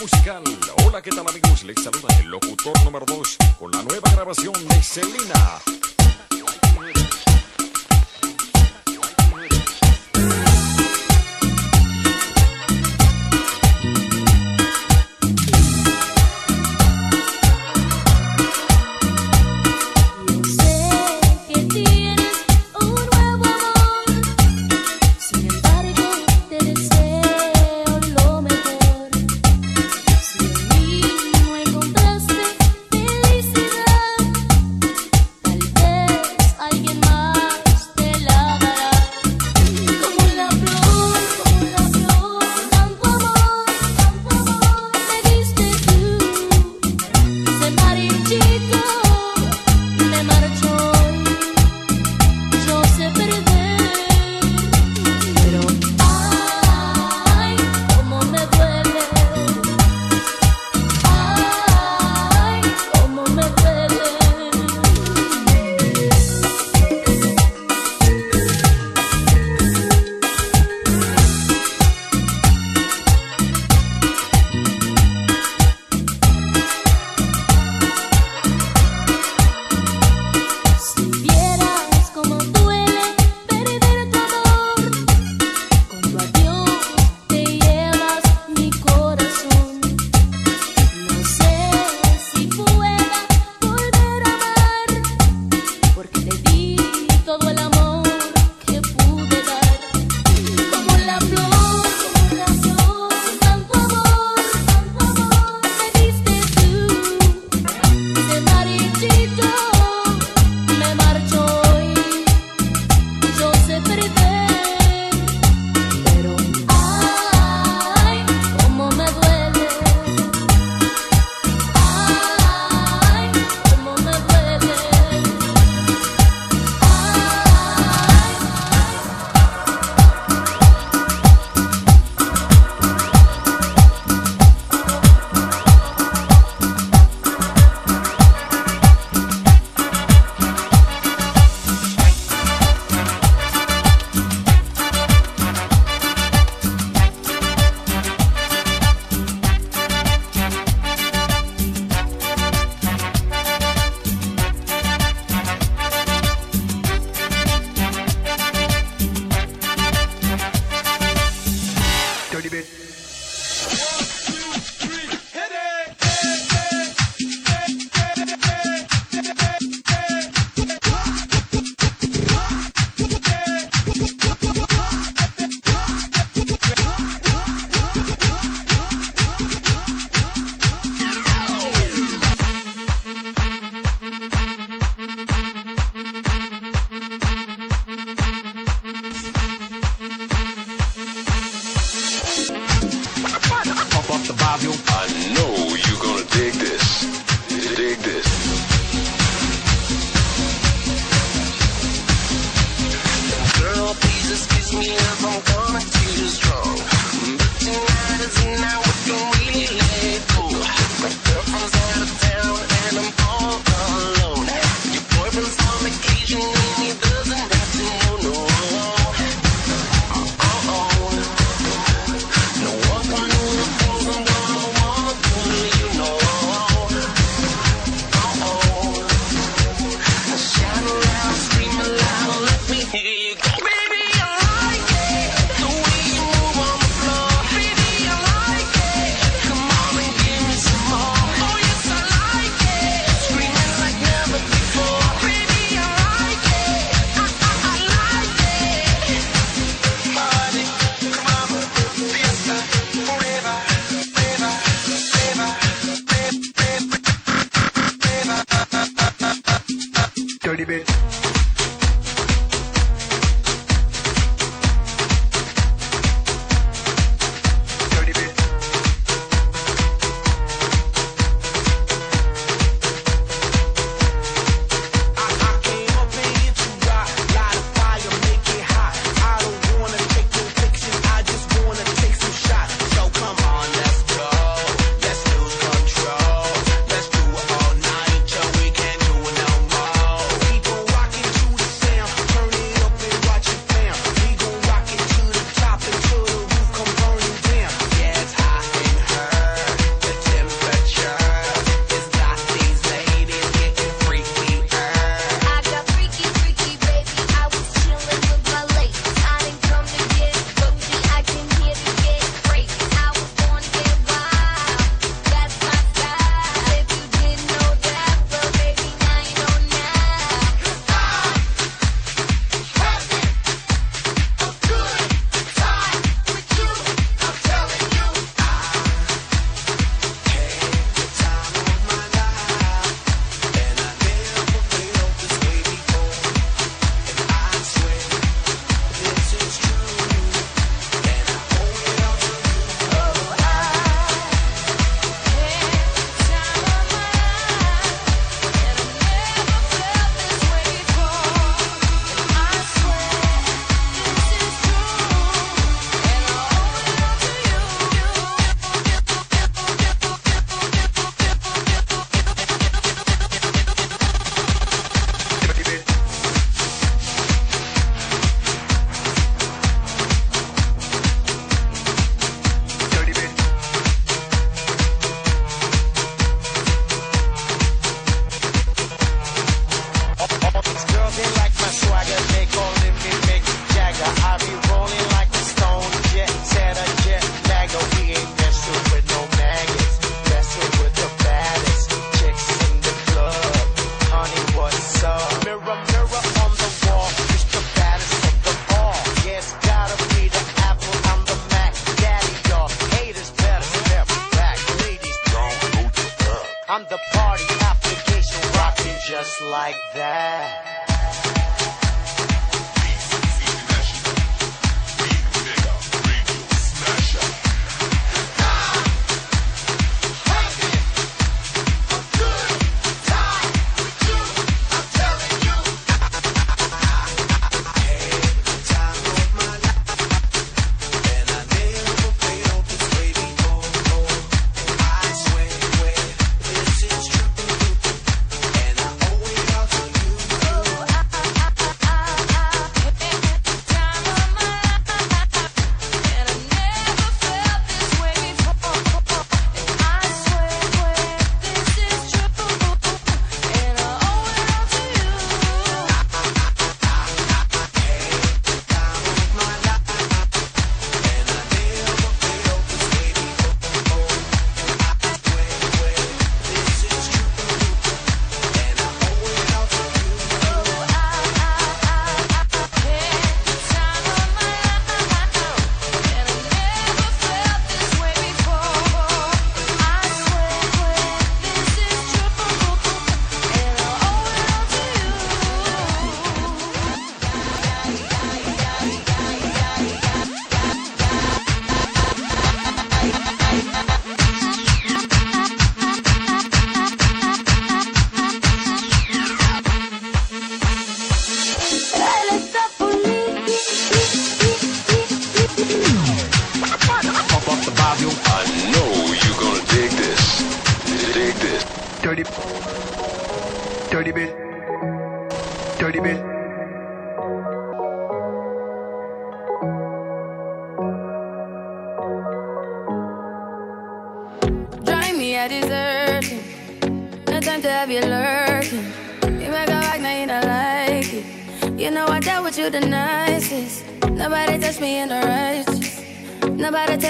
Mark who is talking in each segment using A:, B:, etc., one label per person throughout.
A: musical. Hola, ¿qué tal amigos? Les saluda el locutor número 2 con la nueva grabación de Selena.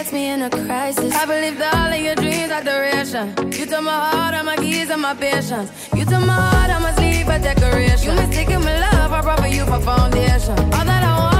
B: text me in a crisis. I believed all of your dreams are duration. You took my heart, all my keys, and my patience. You took my heart, all my sleep, a decoration. You mistaken my love, I brought for you for foundation. All that I want.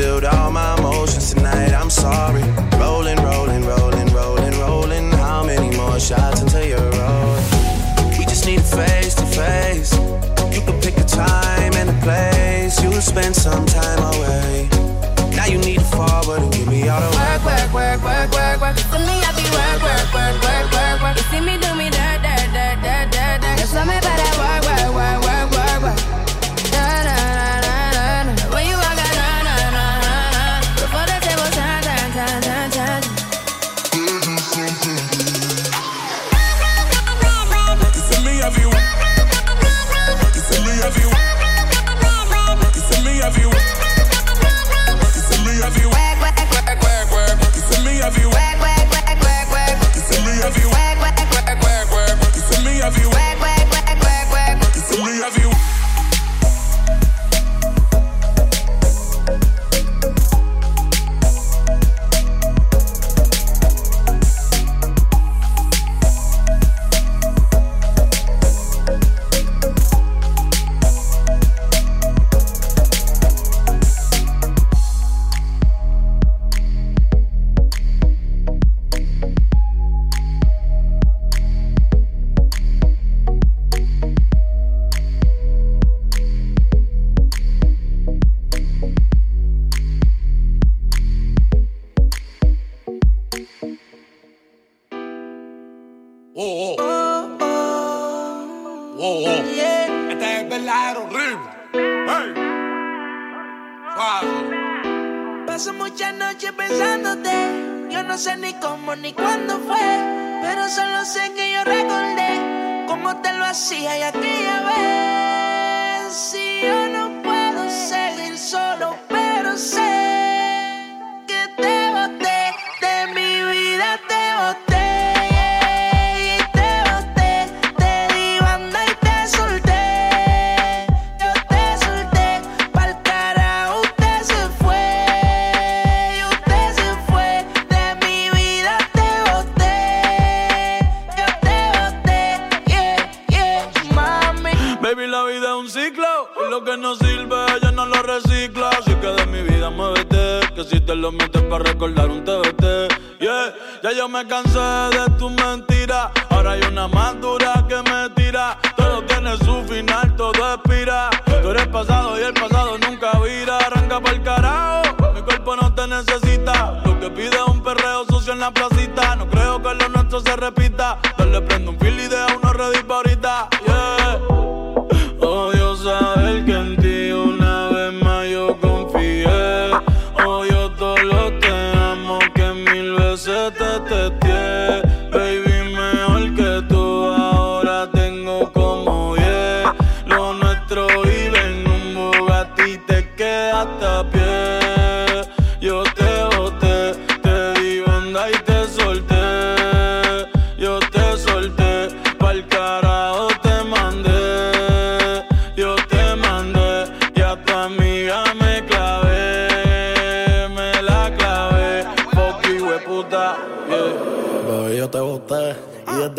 C: spilled all my emotions tonight. I'm sorry. Rolling, rolling, rolling rolling, rolling. How many more shots until you're rolling. We just need a face to face. You can pick a time and a place. You'll spend some time away. Now you need to forward and give me all the work, work, work, work, work,
B: work. To me, I be work, work, work, work, work, work. You see me do me dirt,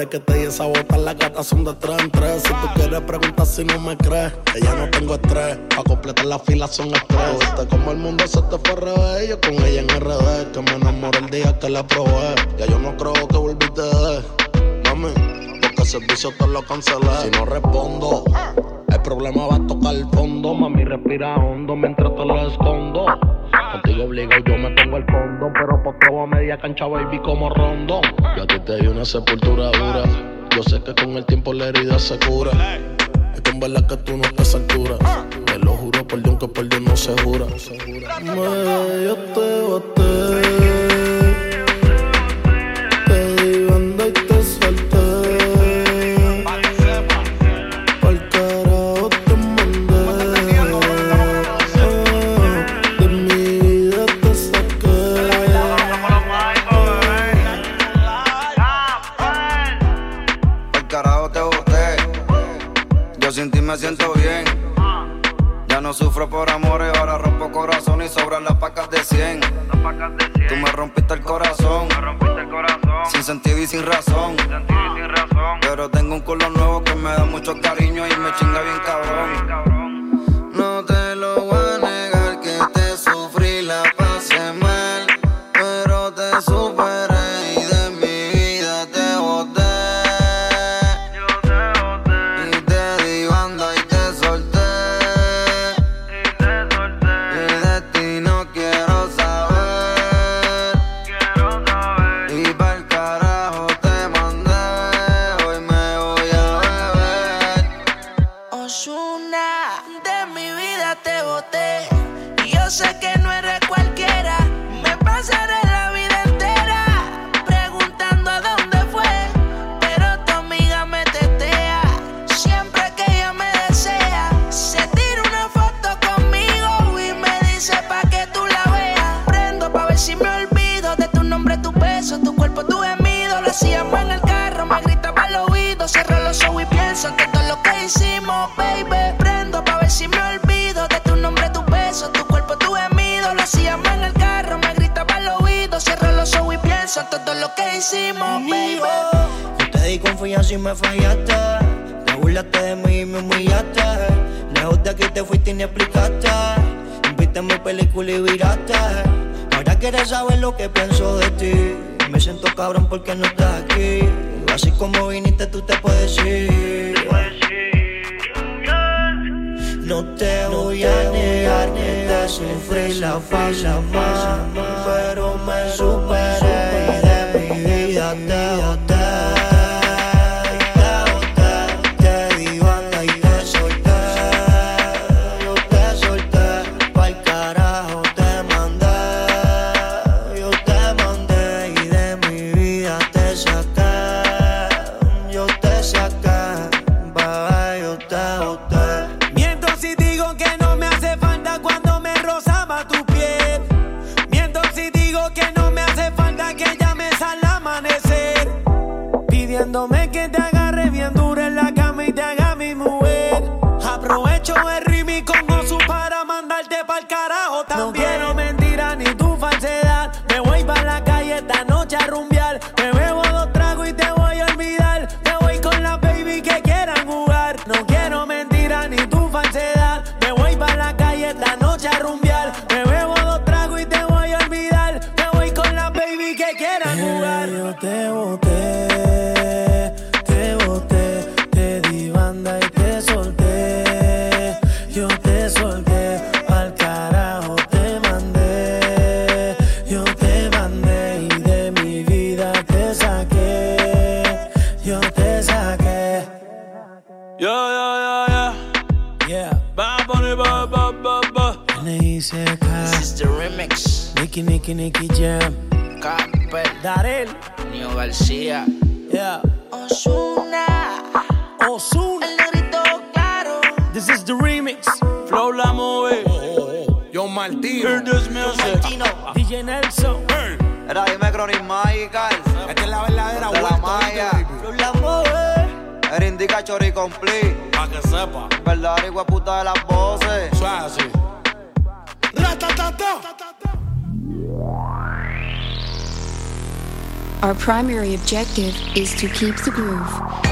D: Que te di esa bota, las gatas son de tres en tres. Si tú quieres preguntar si no me crees, que ya no tengo estrés. Pa' completar la fila son estrés. Como el mundo se te fue revés. Yo con ella en RD, que me enamoré el día que la probé. Ya yo no creo que volviste de mami, porque el servicio te lo cancelé. Si no respondo, el problema va a tocar el fondo. Mami, respira hondo mientras te lo escondo. Contigo obligado yo me pongo el condón, pero postrado a media cancha, baby, como rondón. Yo a ti te di una sepultura dura. Yo sé que con el tiempo la herida se cura. Es con verdad que tú no estás a altura. Te lo juro, por Dios que por Dios no se jura. Me, yo te boté.
E: siento bien. Ya no sufro por amores, ahora rompo corazón y sobran las pacas de 100. Tú me rompiste el corazón, sin sentido y sin razón. Pero tengo un culo nuevo que me da mucho cariño y me chinga bien cabrón.
F: Viste mi película y viraste. Ahora quieres saber lo que pienso de ti. Me siento cabrón porque no estás aquí. Así como viniste, tú te puedes ir. No te voy a negar, negar que te sufrí la fila más, pero me superé.
G: Primary objective is to keep the groove.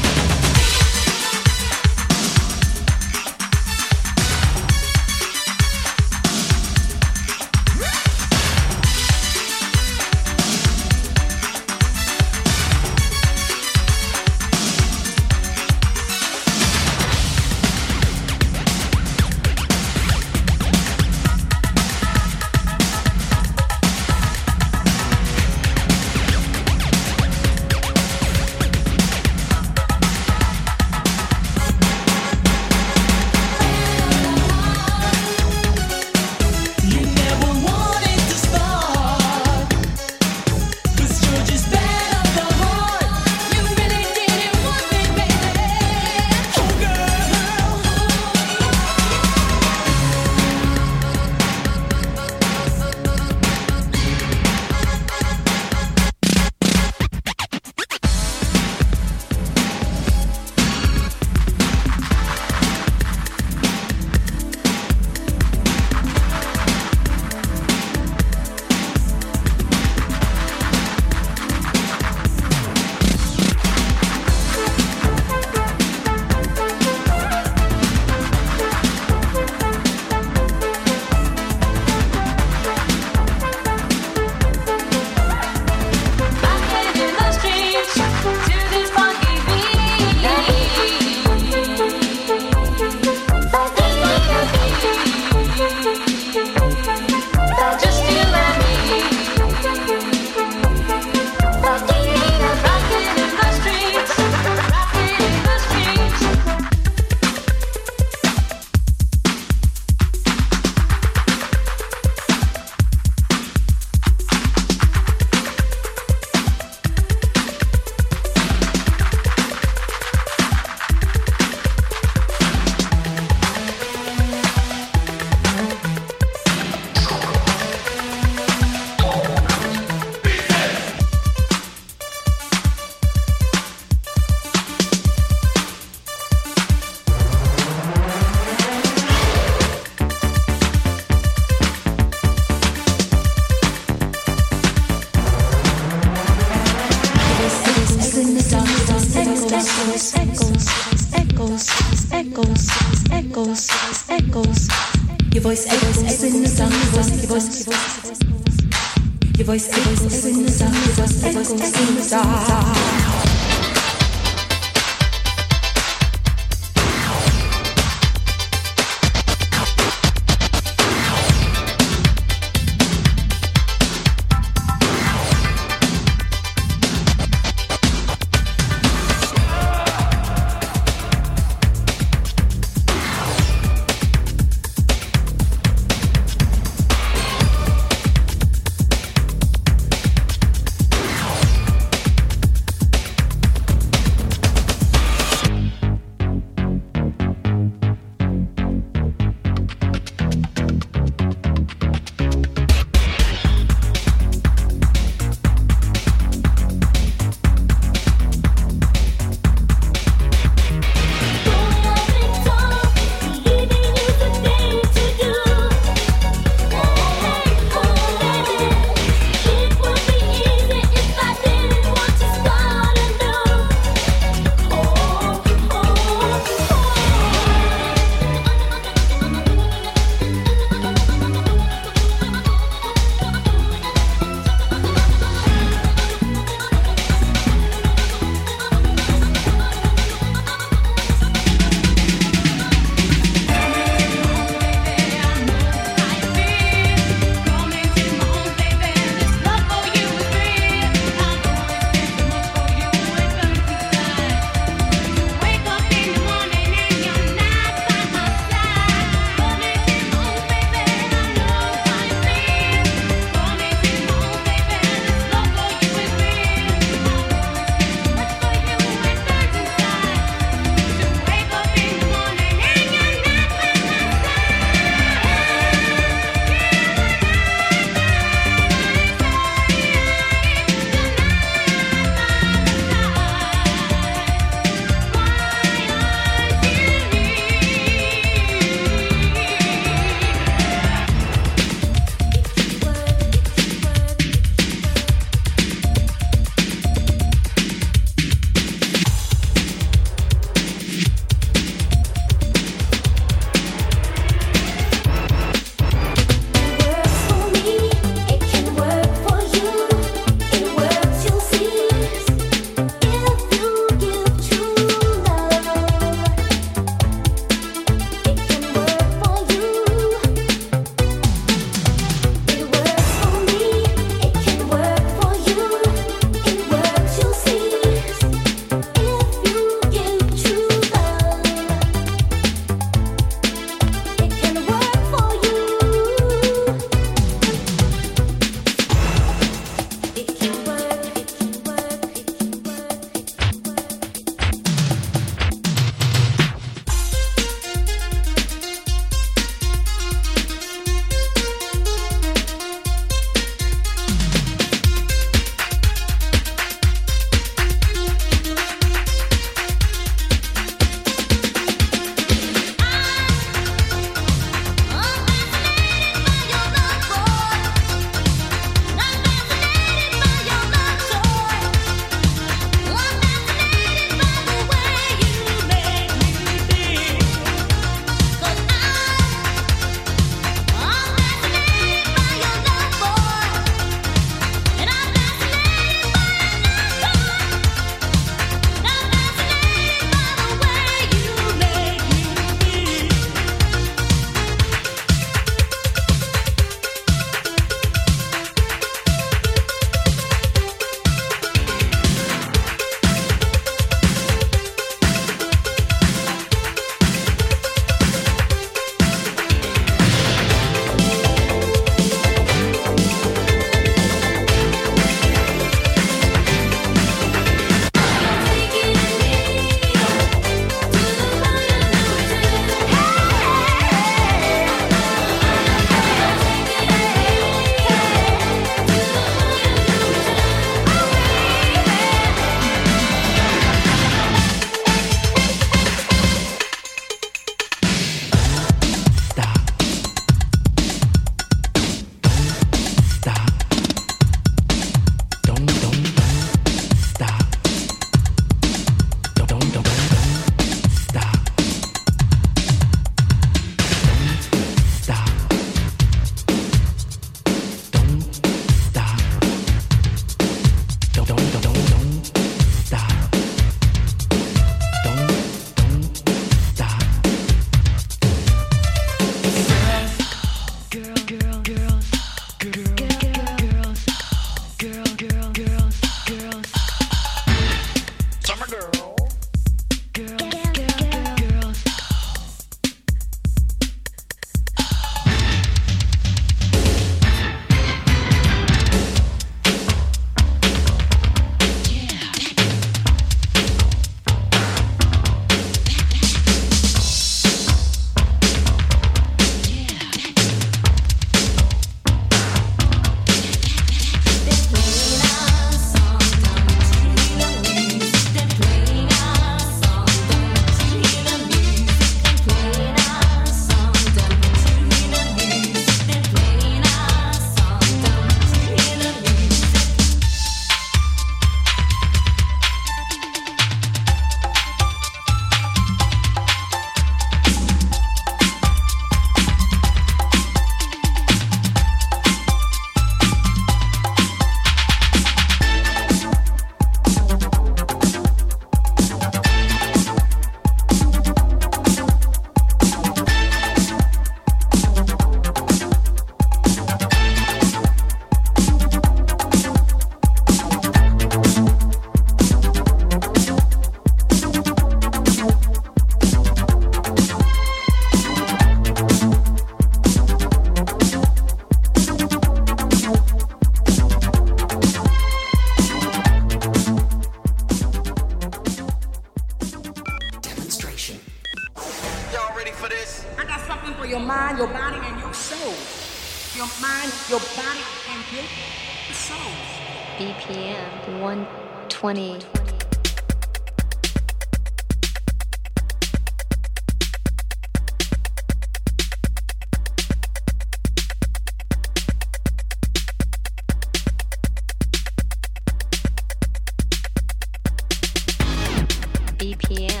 H: p.m.